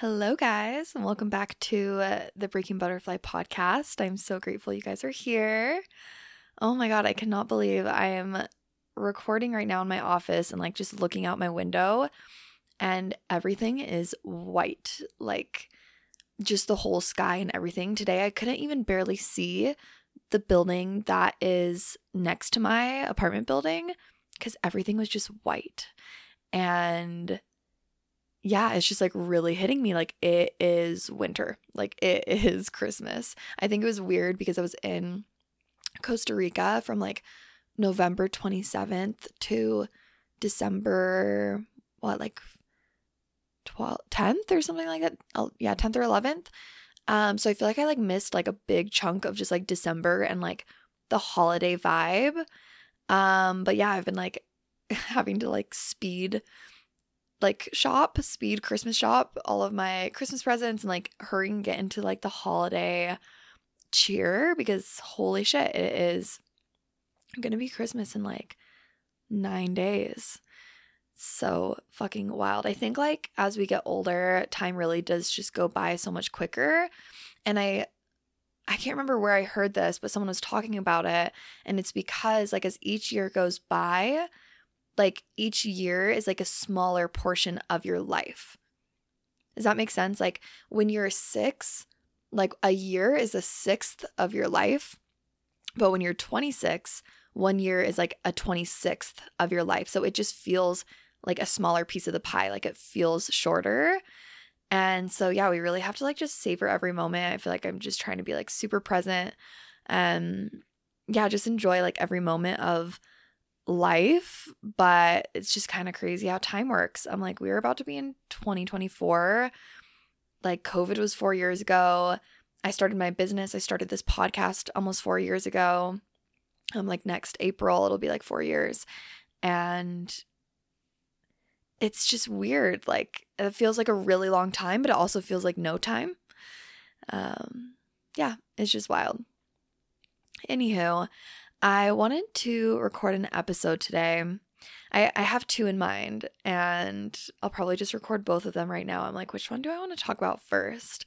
Hello, guys, and welcome back to uh, the Breaking Butterfly podcast. I'm so grateful you guys are here. Oh my God, I cannot believe I am recording right now in my office and like just looking out my window, and everything is white like just the whole sky and everything. Today, I couldn't even barely see the building that is next to my apartment building because everything was just white. And yeah, it's just like really hitting me. Like it is winter, like it is Christmas. I think it was weird because I was in Costa Rica from like November 27th to December, what, like 12th, 10th or something like that. Oh, yeah, 10th or 11th. Um, so I feel like I like missed like a big chunk of just like December and like the holiday vibe. Um, but yeah, I've been like having to like speed like shop, speed Christmas shop all of my Christmas presents and like hurry and get into like the holiday cheer because holy shit, it is gonna be Christmas in like nine days. So fucking wild. I think like as we get older, time really does just go by so much quicker. And I I can't remember where I heard this, but someone was talking about it. And it's because like as each year goes by, like each year is like a smaller portion of your life. Does that make sense? Like when you're six, like a year is a sixth of your life. But when you're 26, one year is like a 26th of your life. So it just feels like a smaller piece of the pie, like it feels shorter. And so yeah, we really have to like just savor every moment. I feel like I'm just trying to be like super present and yeah, just enjoy like every moment of life, but it's just kind of crazy how time works. I'm like, we are about to be in 2024. Like, COVID was four years ago. I started my business. I started this podcast almost four years ago. I'm like, next April, it'll be like four years. And it's just weird. Like, it feels like a really long time, but it also feels like no time. Um, yeah, it's just wild. Anywho, I wanted to record an episode today. I, I have two in mind, and I'll probably just record both of them right now. I'm like, which one do I want to talk about first?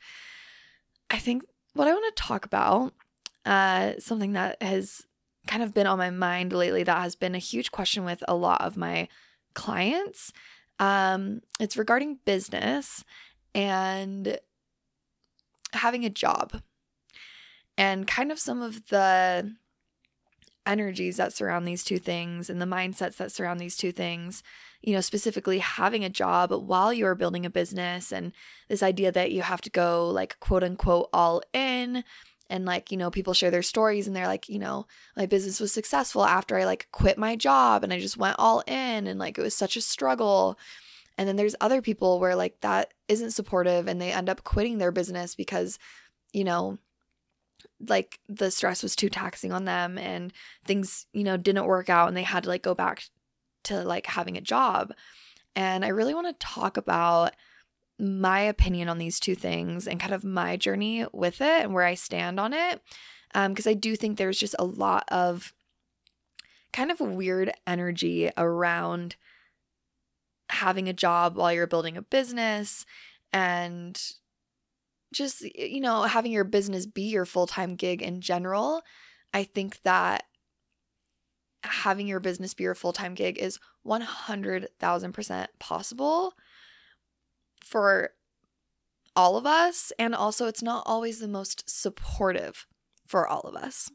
I think what I want to talk about, uh, something that has kind of been on my mind lately, that has been a huge question with a lot of my clients. Um, it's regarding business and having a job, and kind of some of the energies that surround these two things and the mindsets that surround these two things. You know, specifically having a job while you're building a business and this idea that you have to go like quote unquote all in. And like, you know, people share their stories and they're like, you know, my business was successful after I like quit my job and I just went all in and like it was such a struggle. And then there's other people where like that isn't supportive and they end up quitting their business because, you know, like the stress was too taxing on them and things, you know, didn't work out and they had to like go back to like having a job. And I really want to talk about my opinion on these two things and kind of my journey with it and where I stand on it. Because um, I do think there's just a lot of kind of weird energy around having a job while you're building a business and just, you know, having your business be your full time gig in general, I think that having your business be your full time gig is 100,000% possible for all of us. And also, it's not always the most supportive for all of us.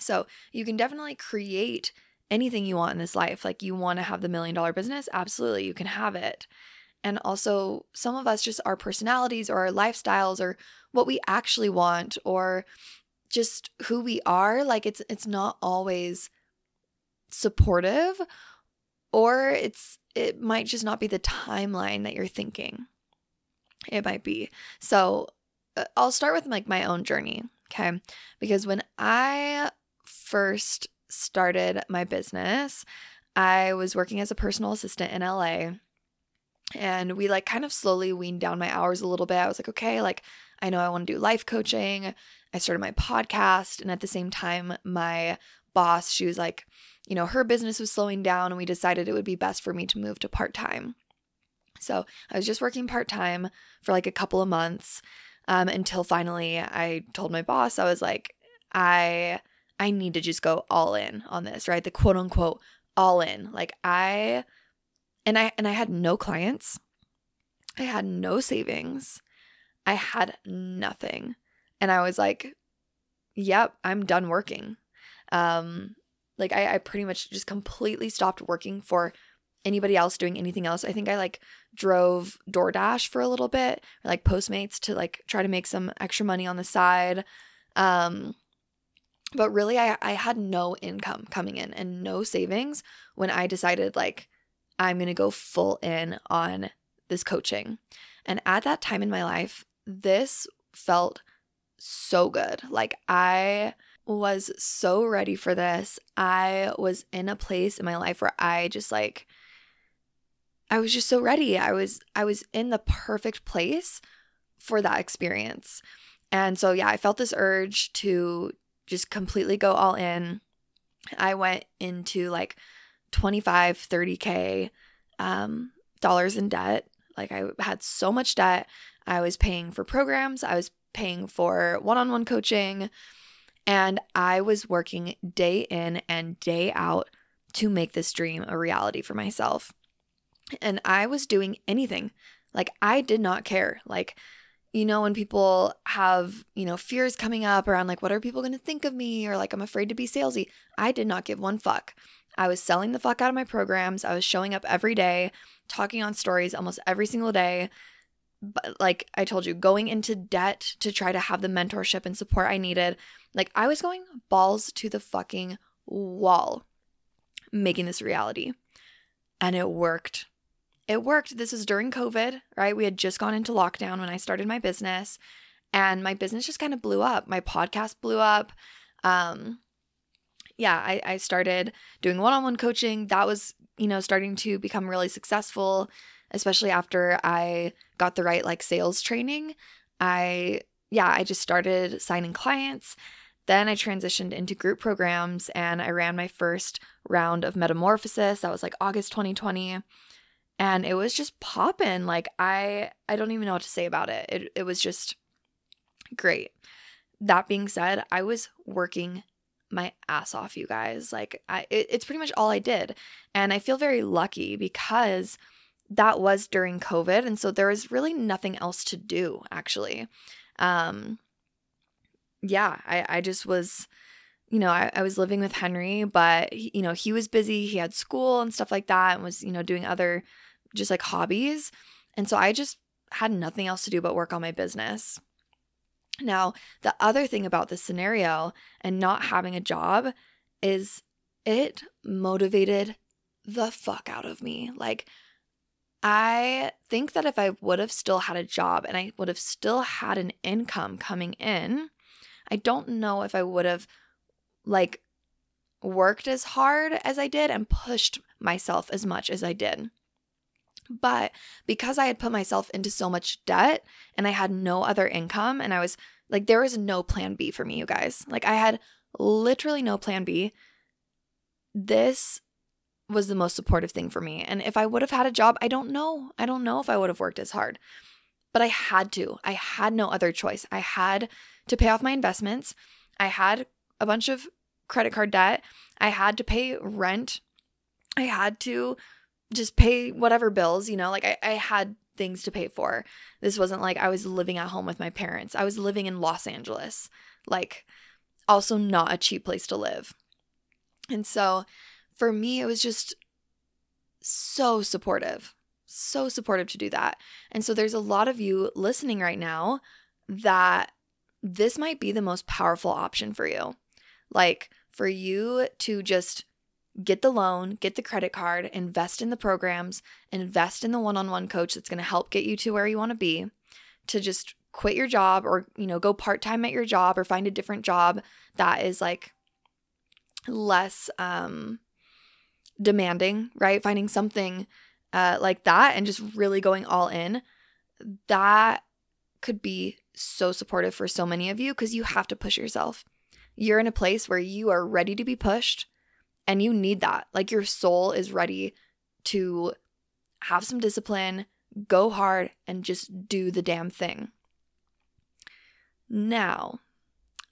So, you can definitely create anything you want in this life. Like, you want to have the million dollar business? Absolutely, you can have it and also some of us just our personalities or our lifestyles or what we actually want or just who we are like it's it's not always supportive or it's it might just not be the timeline that you're thinking it might be. So uh, i'll start with like my own journey okay? Because when i first started my business i was working as a personal assistant in la and we like kind of slowly weaned down my hours a little bit. I was like, okay, like I know I want to do life coaching. I started my podcast. And at the same time, my boss, she was like, you know, her business was slowing down and we decided it would be best for me to move to part time. So I was just working part time for like a couple of months um, until finally I told my boss, I was like, I I need to just go all in on this, right? The quote unquote all in. Like I and I and I had no clients. I had no savings. I had nothing. And I was like, yep, I'm done working. Um like I, I pretty much just completely stopped working for anybody else doing anything else. I think I like drove DoorDash for a little bit, or like Postmates to like try to make some extra money on the side. Um but really I I had no income coming in and no savings when I decided like I'm going to go full in on this coaching. And at that time in my life, this felt so good. Like I was so ready for this. I was in a place in my life where I just like I was just so ready. I was I was in the perfect place for that experience. And so yeah, I felt this urge to just completely go all in. I went into like 25, 30k um dollars in debt. Like I had so much debt. I was paying for programs, I was paying for one-on-one coaching, and I was working day in and day out to make this dream a reality for myself. And I was doing anything. Like, I did not care. Like, you know, when people have, you know, fears coming up around like, what are people going to think of me? Or like, I'm afraid to be salesy. I did not give one fuck. I was selling the fuck out of my programs. I was showing up every day, talking on stories almost every single day. But like I told you, going into debt to try to have the mentorship and support I needed. Like, I was going balls to the fucking wall making this reality. And it worked it worked. This was during COVID, right? We had just gone into lockdown when I started my business, and my business just kind of blew up. My podcast blew up. Um, yeah, I, I started doing one on one coaching. That was, you know, starting to become really successful, especially after I got the right like sales training. I, yeah, I just started signing clients. Then I transitioned into group programs and I ran my first round of metamorphosis. That was like August 2020 and it was just popping like i i don't even know what to say about it it, it was just great that being said i was working my ass off you guys like i it, it's pretty much all i did and i feel very lucky because that was during covid and so there was really nothing else to do actually um yeah i i just was you know, I, I, was living with Henry, but he, you know, he was busy. He had school and stuff like that, and was you know doing other just like hobbies. And so I just had nothing else to do but work on my business. Now, the other thing about this scenario and not having a job is it motivated the fuck out of me. Like, I think that if I would have still had a job and I would have still had an income coming in, I don't know if I would have like worked as hard as I did and pushed myself as much as I did. But because I had put myself into so much debt and I had no other income, and I was like, there was no plan B for me, you guys. Like, I had literally no plan B. This was the most supportive thing for me. And if I would have had a job, I don't know. I don't know if I would have worked as hard. But I had to. I had no other choice. I had to pay off my investments. I had a bunch of credit card debt. I had to pay rent. I had to just pay whatever bills, you know, like I, I had things to pay for. This wasn't like I was living at home with my parents. I was living in Los Angeles, like also not a cheap place to live. And so for me, it was just so supportive, so supportive to do that. And so there's a lot of you listening right now that this might be the most powerful option for you. Like for you to just get the loan, get the credit card, invest in the programs, invest in the one-on-one coach that's going to help get you to where you want to be, to just quit your job or, you know, go part-time at your job or find a different job that is like less um demanding, right? Finding something uh like that and just really going all in. That could be so supportive for so many of you because you have to push yourself. You're in a place where you are ready to be pushed and you need that. Like your soul is ready to have some discipline, go hard and just do the damn thing. Now,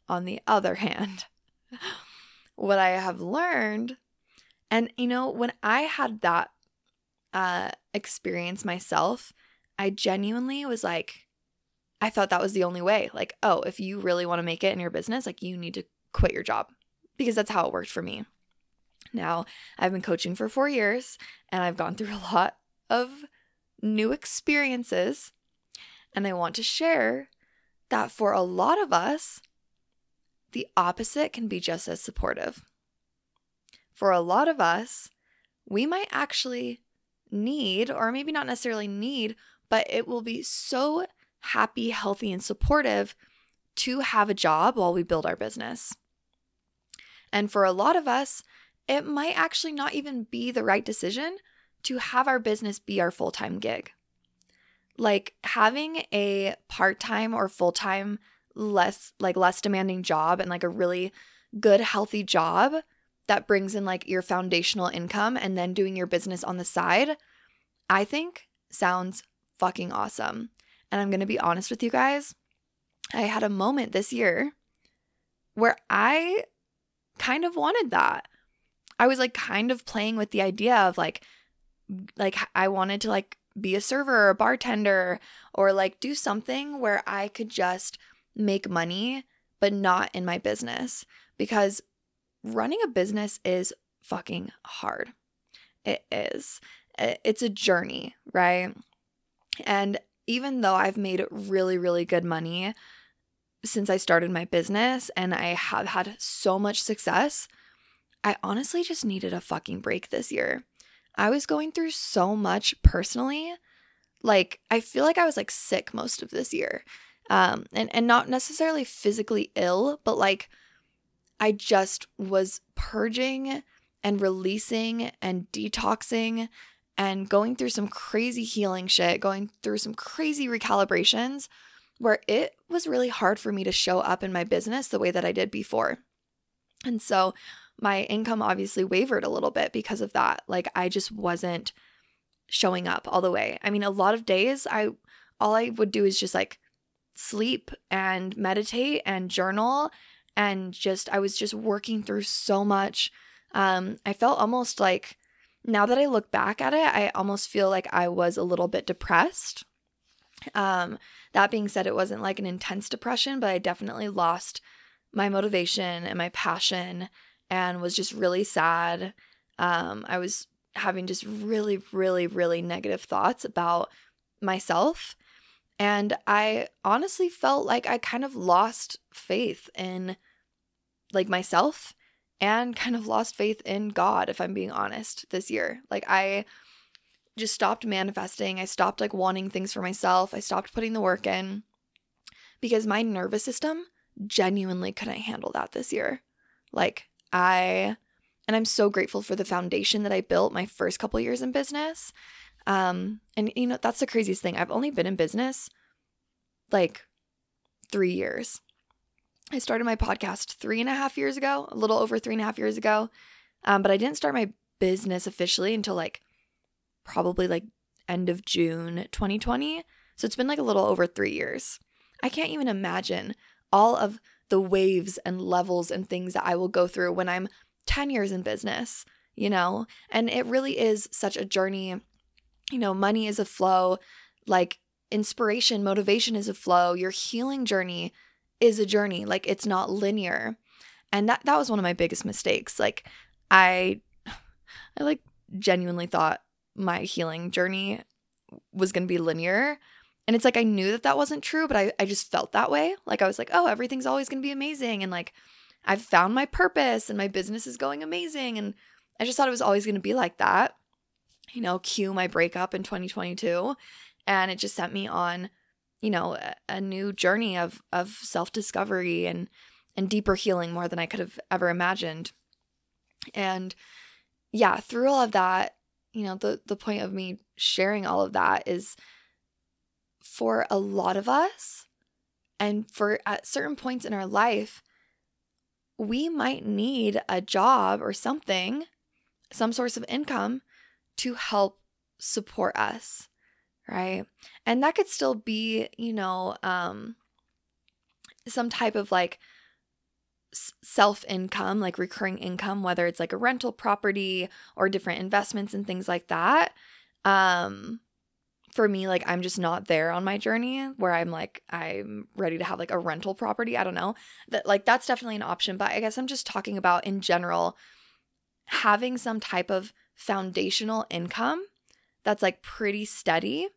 on the other hand, what I have learned, and you know, when I had that uh, experience myself, I genuinely was like, I thought that was the only way. Like, oh, if you really want to make it in your business, like you need to quit your job because that's how it worked for me. Now, I've been coaching for four years and I've gone through a lot of new experiences. And I want to share that for a lot of us, the opposite can be just as supportive. For a lot of us, we might actually need, or maybe not necessarily need, but it will be so happy, healthy, and supportive to have a job while we build our business. And for a lot of us, it might actually not even be the right decision to have our business be our full time gig. Like having a part time or full time, less like less demanding job and like a really good, healthy job that brings in like your foundational income and then doing your business on the side, I think sounds fucking awesome. And I'm going to be honest with you guys. I had a moment this year where I kind of wanted that. I was like kind of playing with the idea of like like I wanted to like be a server or a bartender or like do something where I could just make money but not in my business because running a business is fucking hard. It is. It's a journey, right? And even though I've made really, really good money since I started my business and I have had so much success, I honestly just needed a fucking break this year. I was going through so much personally. Like, I feel like I was like sick most of this year. Um, and, and not necessarily physically ill, but like I just was purging and releasing and detoxing and going through some crazy healing shit, going through some crazy recalibrations where it was really hard for me to show up in my business the way that I did before. And so my income obviously wavered a little bit because of that. Like I just wasn't showing up all the way. I mean, a lot of days I all I would do is just like sleep and meditate and journal and just I was just working through so much. Um I felt almost like now that I look back at it, I almost feel like I was a little bit depressed. Um, that being said, it wasn't like an intense depression, but I definitely lost my motivation and my passion and was just really sad. Um, I was having just really, really, really negative thoughts about myself. And I honestly felt like I kind of lost faith in like myself and kind of lost faith in God, if I'm being honest, this year. Like, I just stopped manifesting. I stopped like wanting things for myself. I stopped putting the work in because my nervous system genuinely couldn't handle that this year. Like, I, and I'm so grateful for the foundation that I built my first couple years in business. Um, and you know, that's the craziest thing. I've only been in business like three years. I started my podcast three and a half years ago, a little over three and a half years ago. Um, but I didn't start my business officially until like probably like end of June 2020. So it's been like a little over three years. I can't even imagine all of the waves and levels and things that I will go through when I'm 10 years in business, you know? And it really is such a journey. You know, money is a flow, like inspiration, motivation is a flow, your healing journey is a journey. Like it's not linear. And that that was one of my biggest mistakes. Like I I like genuinely thought my healing journey was going to be linear. And it's like I knew that that wasn't true, but I I just felt that way. Like I was like, "Oh, everything's always going to be amazing." And like I've found my purpose and my business is going amazing and I just thought it was always going to be like that. You know, cue my breakup in 2022 and it just sent me on you know a, new journey of of self-discovery and and deeper healing more than I could have ever imagined. And yeah, through all of that, you know, the the point of me sharing all of that is for a lot of us and for at certain points in our life, we might need a job or something, some source of income to help support us right? And that could still be, you know, um some type of like self income, like recurring income, whether it's like a rental property or different investments and things like that. Um, for me, like I'm just not there on my journey where I'm like, I'm ready to have like a rental property. I don't know. That like that's definitely an option. But I guess I'm just talking about in general having some type of foundational income that's like pretty steady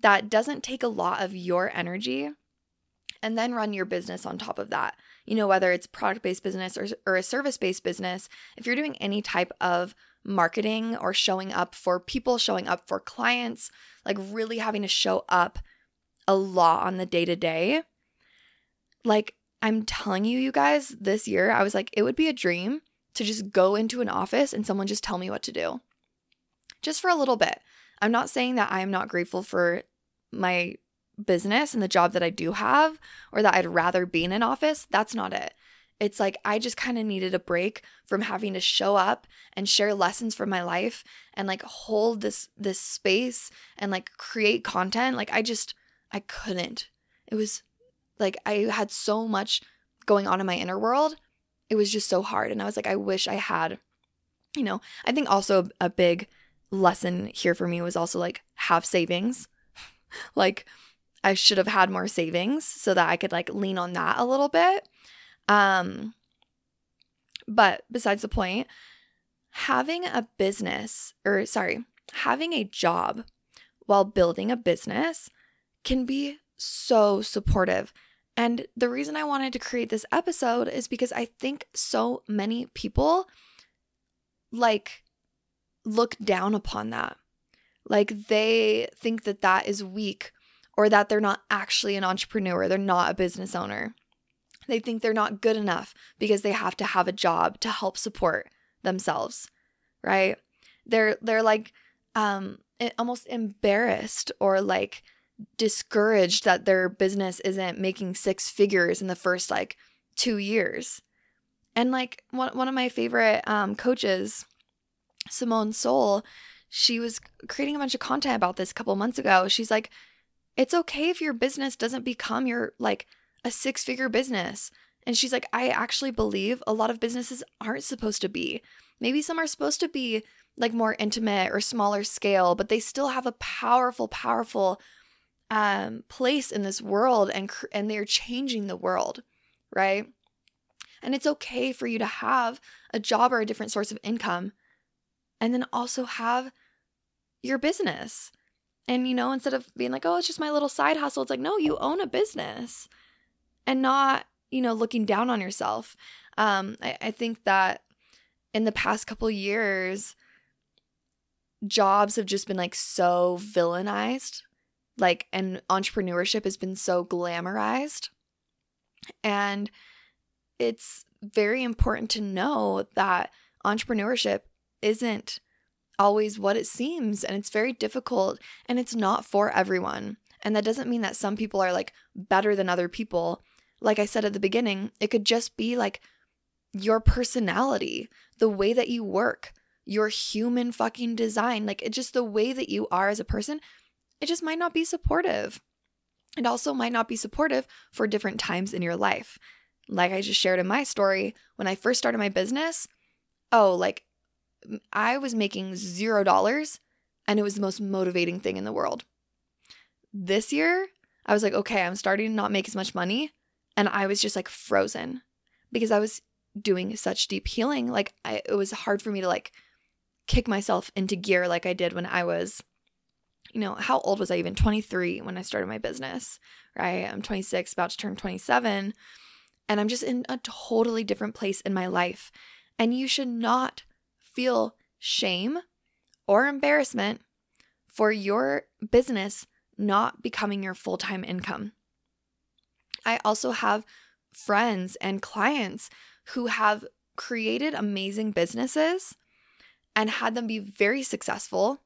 that doesn't take a lot of your energy and then run your business on top of that. You know, whether it's product based business or, or a service based business, if you're doing any type of marketing or showing up for people, showing up for clients, like really having to show up a lot on the day to day, like I'm telling you, you guys, this year, I was like, it would be a dream to just go into an office and someone just tell me what to do. Just for a little bit. I'm not saying that I am not grateful for my business and the job that I do have or that I'd rather be in an office. That's not it. It's like I just kind of needed a break from having to show up and share lessons from my life and like hold this this space and like create content. Like I just I couldn't. It was like I had so much going on in my inner world. It was just so hard and I was like I wish I had you know, I think also a big lesson here for me was also like have savings. like I should have had more savings so that I could like lean on that a little bit. Um but besides the point, having a business or sorry, having a job while building a business can be so supportive. And the reason I wanted to create this episode is because I think so many people like look down upon that. Like they think that that is weak or that they're not actually an entrepreneur, they're not a business owner. They think they're not good enough because they have to have a job to help support themselves, right? They're they're like um almost embarrassed or like discouraged that their business isn't making six figures in the first like 2 years. And like one one of my favorite um coaches Simone Soul, she was creating a bunch of content about this a couple months ago. She's like, it's okay if your business doesn't become your like a six figure business. And she's like, I actually believe a lot of businesses aren't supposed to be. Maybe some are supposed to be like more intimate or smaller scale, but they still have a powerful, powerful um, place in this world and and they're changing the world, right? And it's okay for you to have a job or a different source of income and then also have your business. And, you know, instead of being like, oh, it's just my little side hustle, it's like, no, you own a business and not, you know, looking down on yourself. Um, I, I think that in the past couple years, jobs have just been like so villainized, like, and entrepreneurship has been so glamorized. And it's very important to know that entrepreneurship isn't always what it seems and it's very difficult and it's not for everyone. And that doesn't mean that some people are like better than other people. Like I said at the beginning, it could just be like your personality, the way that you work, your human fucking design, like it just the way that you are as a person, it just might not be supportive. It also might not be supportive for different times in your life. Like I just shared in my story, when I first started my business, oh, like I was making zero dollars and it was the most motivating thing in the world. This year, I was like, okay, I'm starting to not make as much money. And I was just like frozen because I was doing such deep healing. Like, I, it was hard for me to like kick myself into gear like I did when I was, you know, how old was I even? 23 when I started my business, right? I'm 26, about to turn 27. And I'm just in a totally different place in my life. And you should not feel shame or embarrassment for your business not becoming your full time income. I also have friends and clients who have created amazing businesses and had them be very successful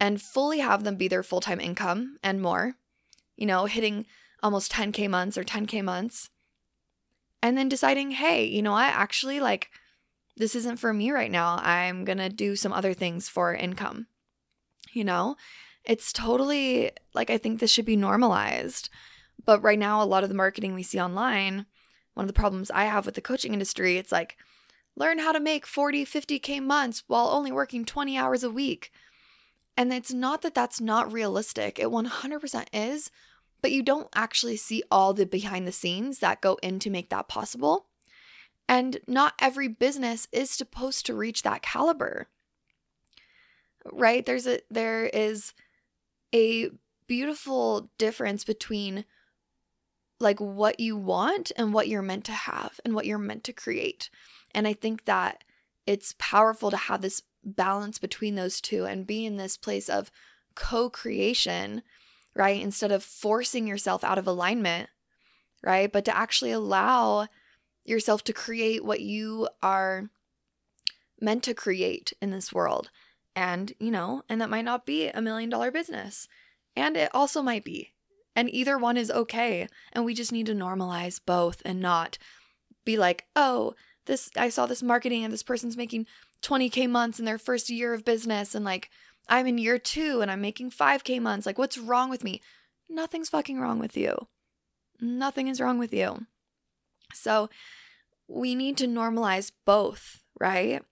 and fully have them be their full time income and more, you know, hitting almost 10K months or 10K months. And then deciding, hey, you know, what, actually like this isn't for me right now. I'm going to do some other things for income, you know? it's totally like I think this should be normalized. But right now, a lot of the marketing we see online, one of the problems I have with the coaching industry, it's like, learn how to make 40, 50K months while only working 20 hours a week. And it's not that that's not realistic, it 100% is, but you don't actually see all the behind the scenes that go in to make that possible. And not every business is supposed to reach that caliber. Right? There's a there is a beautiful difference between like what you want and what you're meant to have and what you're meant to create. And I think that it's powerful to have this balance between those two and be in this place of co creation, right? Instead of forcing yourself out of alignment, right? But to actually allow yourself to create what you are meant to create in this world. And, you know, and that might not be a million dollar business. And it also might be. And either one is okay. And we just need to normalize both and not be like, oh, this, I saw this marketing and this person's making 20K months in their first year of business. And like, I'm in year two and I'm making 5K months. Like, what's wrong with me? Nothing's fucking wrong with you. Nothing is wrong with you. So we need to normalize both, right?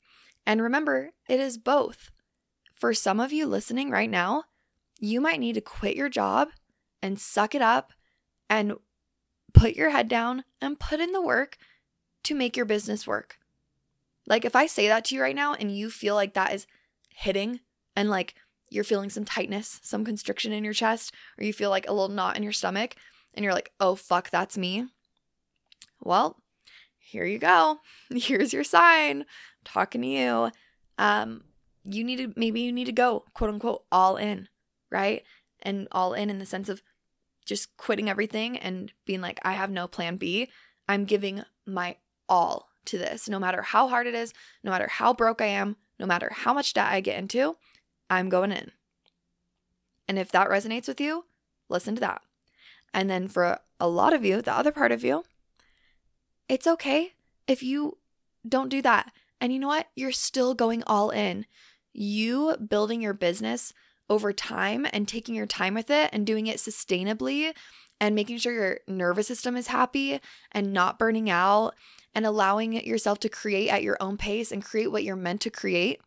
And remember, it is both. For some of you listening right now, you might need to quit your job and suck it up and put your head down and put in the work to make your business work. Like, if I say that to you right now and you feel like that is hitting and like you're feeling some tightness, some constriction in your chest, or you feel like a little knot in your stomach, and you're like, oh, fuck, that's me. Well, here you go. Here's your sign. I'm talking to you. Um, you need to, maybe you need to go, quote unquote, all in, right? And all in in the sense of just quitting everything and being like, I have no plan B. I'm giving my all to this, no matter how hard it is, no matter how broke I am, no matter how much debt I get into, I'm going in. And if that resonates with you, listen to that. And then for a lot of you, the other part of you, it's okay if you don't do that. And you know what? You're still going all in. You building your business over time and taking your time with it and doing it sustainably and making sure your nervous system is happy and not burning out and allowing yourself to create at your own pace and create what you're meant to create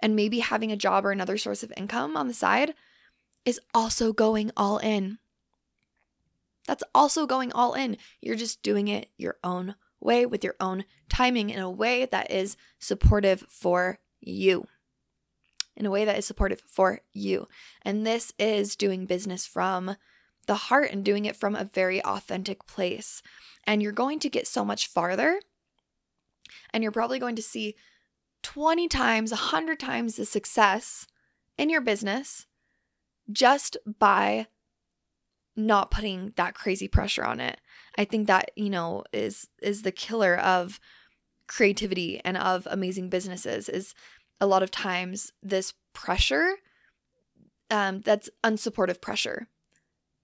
and maybe having a job or another source of income on the side is also going all in. That's also going all in. You're just doing it your own way with your own timing in a way that is supportive for you. In a way that is supportive for you. And this is doing business from the heart and doing it from a very authentic place. And you're going to get so much farther. And you're probably going to see 20 times, 100 times the success in your business just by not putting that crazy pressure on it. I think that, you know, is is the killer of creativity and of amazing businesses is a lot of times this pressure um that's unsupportive pressure.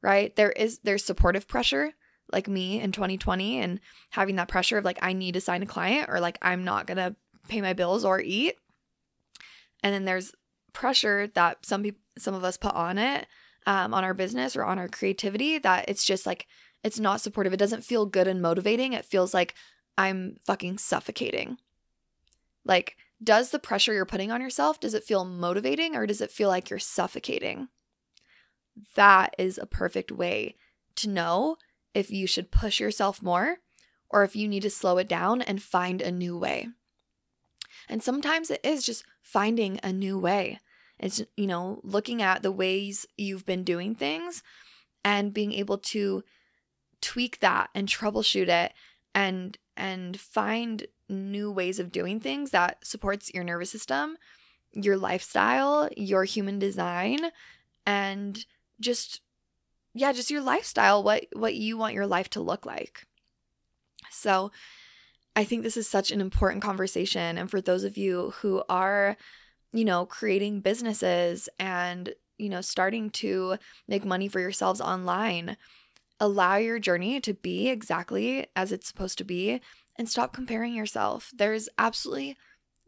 Right? There is there's supportive pressure like me in 2020 and having that pressure of like I need to sign a client or like I'm not to pay my bills or eat. And then there's pressure that some people some of us put on it um, on our business or on our creativity that it's just like it's not supportive. It doesn't feel good and motivating. It feels like I'm fucking suffocating. Like, does the pressure you're putting on yourself, does it feel motivating or does it feel like you're suffocating? That is a perfect way to know if you should push yourself more or if you need to slow it down and find a new way. And sometimes it is just finding a new way. It's, you know, looking at the ways you've been doing things and being able to tweak that and troubleshoot it and and find new ways of doing things that supports your nervous system, your lifestyle, your human design and just yeah, just your lifestyle, what what you want your life to look like. So, I think this is such an important conversation and for those of you who are you know, creating businesses and, you know, starting to make money for yourselves online. Allow your journey to be exactly as it's supposed to be and stop comparing yourself. There's absolutely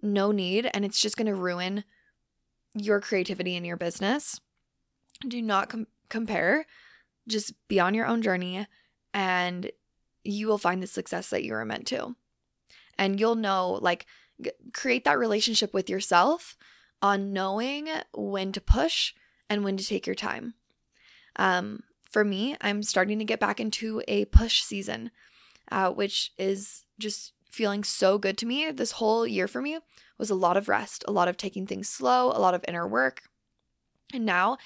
no need, and it's just going to ruin your creativity in your business. do not com- compare. Just be on your own journey and you will find the success that you are meant to. And you'll know, like, g- create that relationship with yourself on knowing when to push and when to take your time. Um, for me, I'm starting to get back into a push season, uh, which is just feeling so good to me. This whole year for me was a lot of rest, a lot of taking things slow, a lot of inner work. And now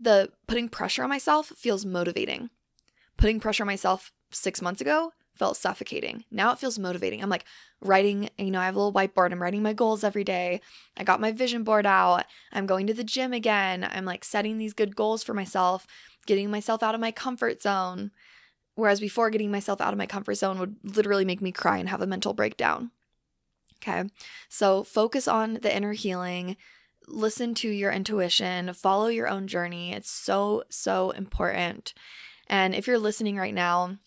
the putting pressure on myself feels motivating. Putting pressure on myself six months ago felt suffocating. Now it feels motivating. I'm like writing, you know, I have a little whiteboard. I'm writing my goals every day. I got my vision board out. I'm going to the gym again. I'm like setting these good goals for myself, getting myself out of my comfort zone. Whereas before, getting myself out of my comfort zone would literally make me cry and have a mental breakdown. Okay. So focus on the inner healing. Listen to your intuition, follow your own journey. It's so, so important. And if you're listening right now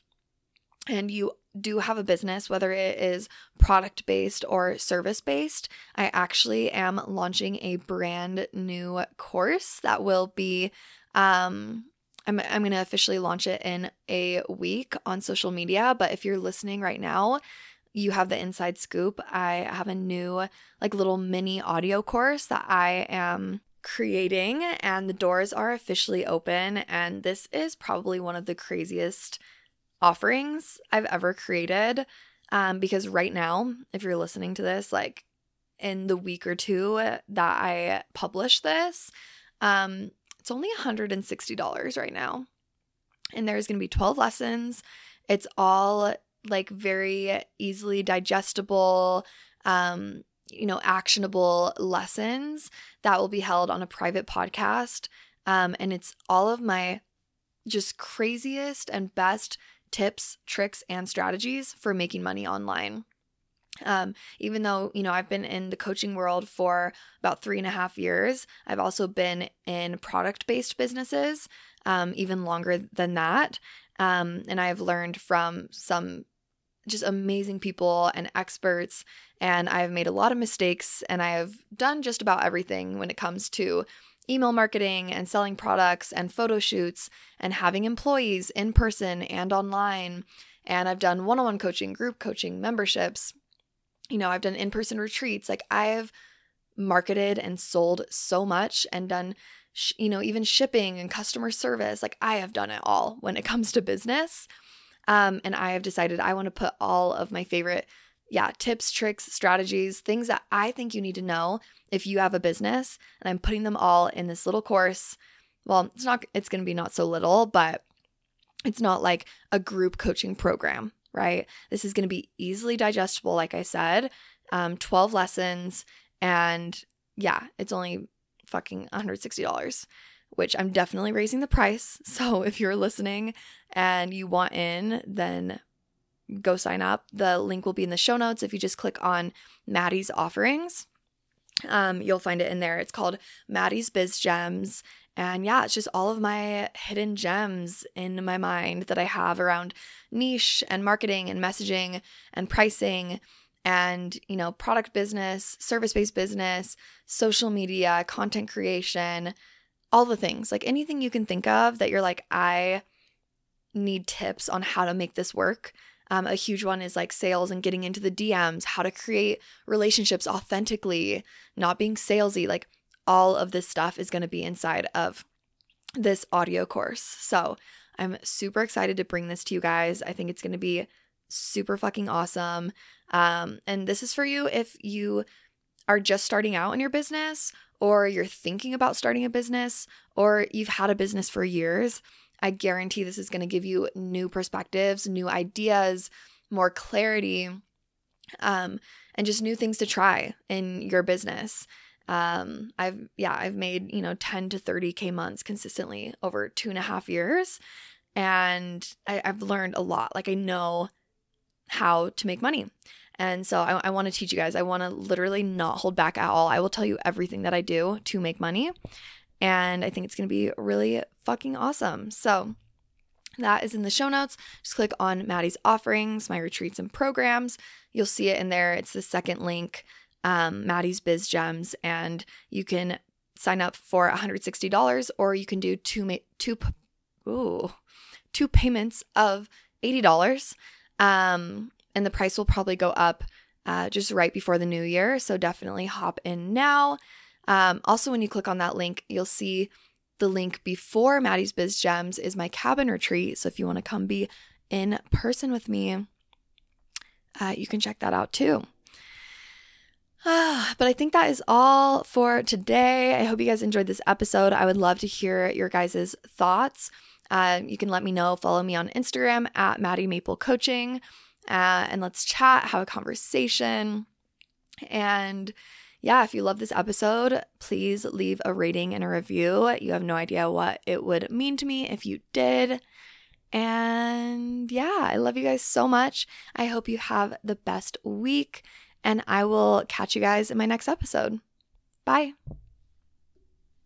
and you do have a business, whether it is product based or service based, I actually am launching a brand new course that will be. Um, I'm, I'm going to officially launch it in a week on social media. But if you're listening right now, you have the inside scoop. I have a new, like, little mini audio course that I am creating, and the doors are officially open. And this is probably one of the craziest offerings I've ever created. Um, because right now, if you're listening to this, like in the week or two that I publish this, um, it's only $160 right now. And there's going to be 12 lessons. It's all like very easily digestible, um, you know, actionable lessons that will be held on a private podcast. Um, and it's all of my just craziest and best tips, tricks, and strategies for making money online. Um, even though, you know, I've been in the coaching world for about three and a half years, I've also been in product based businesses, um, even longer than that. Um, and I've learned from some just amazing people and experts. And I've made a lot of mistakes and I have done just about everything when it comes to email marketing and selling products and photo shoots and having employees in person and online. And I've done one on one coaching, group coaching, memberships. You know, I've done in person retreats. Like I've marketed and sold so much and done, sh- you know, even shipping and customer service. Like I have done it all when it comes to business. Um, and I have decided I want to put all of my favorite, yeah, tips, tricks, strategies, things that I think you need to know if you have a business. And I'm putting them all in this little course. Well, it's not, it's going to be not so little, but it's not like a group coaching program, right? This is going to be easily digestible, like I said, um, 12 lessons. And yeah, it's only fucking $160 which I'm definitely raising the price. So if you're listening and you want in, then go sign up. The link will be in the show notes. If you just click on Madi's offerings, um, you'll find it in there. It's called Madi's Biz Gems. And yeah, it's just all of my hidden gems in my mind that I have around niche and marketing and messaging and pricing and, you know, product business, service based business, social media, content creation, all the things, like anything you can think of that you're like, I need tips on how to make this work. Um, a huge one is like sales and getting into the DMs, how to create relationships authentically, not being salesy. Like all of this stuff is going to be inside of this audio course. So I'm super excited to bring this to you guys. I think it's going to be super fucking awesome. Um, and this is for you if you are just starting out in your business or you're thinking about starting a business, or you've had a business for years, I guarantee this is going to give you new perspectives, new ideas, more clarity, um, and just new things to try in your business. Um, I've, yeah, I've made, you know, 10 to 30K months consistently over two and a half years. And I, I've learned a lot. Like, I know how to make money. And so I, I want to teach you guys. I want to literally not hold back at all. I will tell you everything that I do to make money. And I think it's going to be really fucking awesome. So that is in the show notes. Just click on Madi's offerings, my retreats and programs. You'll see it in there. It's the second link, um, Madi's Biz Gems, and you can sign up for $160 or you can do two two ooh, two payments of $80. Um, and the price will probably go up uh, just right before the new year. So definitely hop in now. Um, also, when you click on that link, you'll see the link before Madi's Biz Gems is my cabin retreat. So if you want to come be in person with me, uh, you can check that out too. But I think that is all for today. I hope you guys enjoyed this episode. I would love to hear your guys' thoughts. Uh, you can let me know. Follow me on Instagram at Madi Maple Coaching, uh, and let's chat, have a conversation. And yeah, if you love this episode, please leave a rating and a review. You have no idea what it would mean to me if you did. And yeah, I love you guys so much. I hope you have the best week, and I will catch you guys in my next episode. Bye.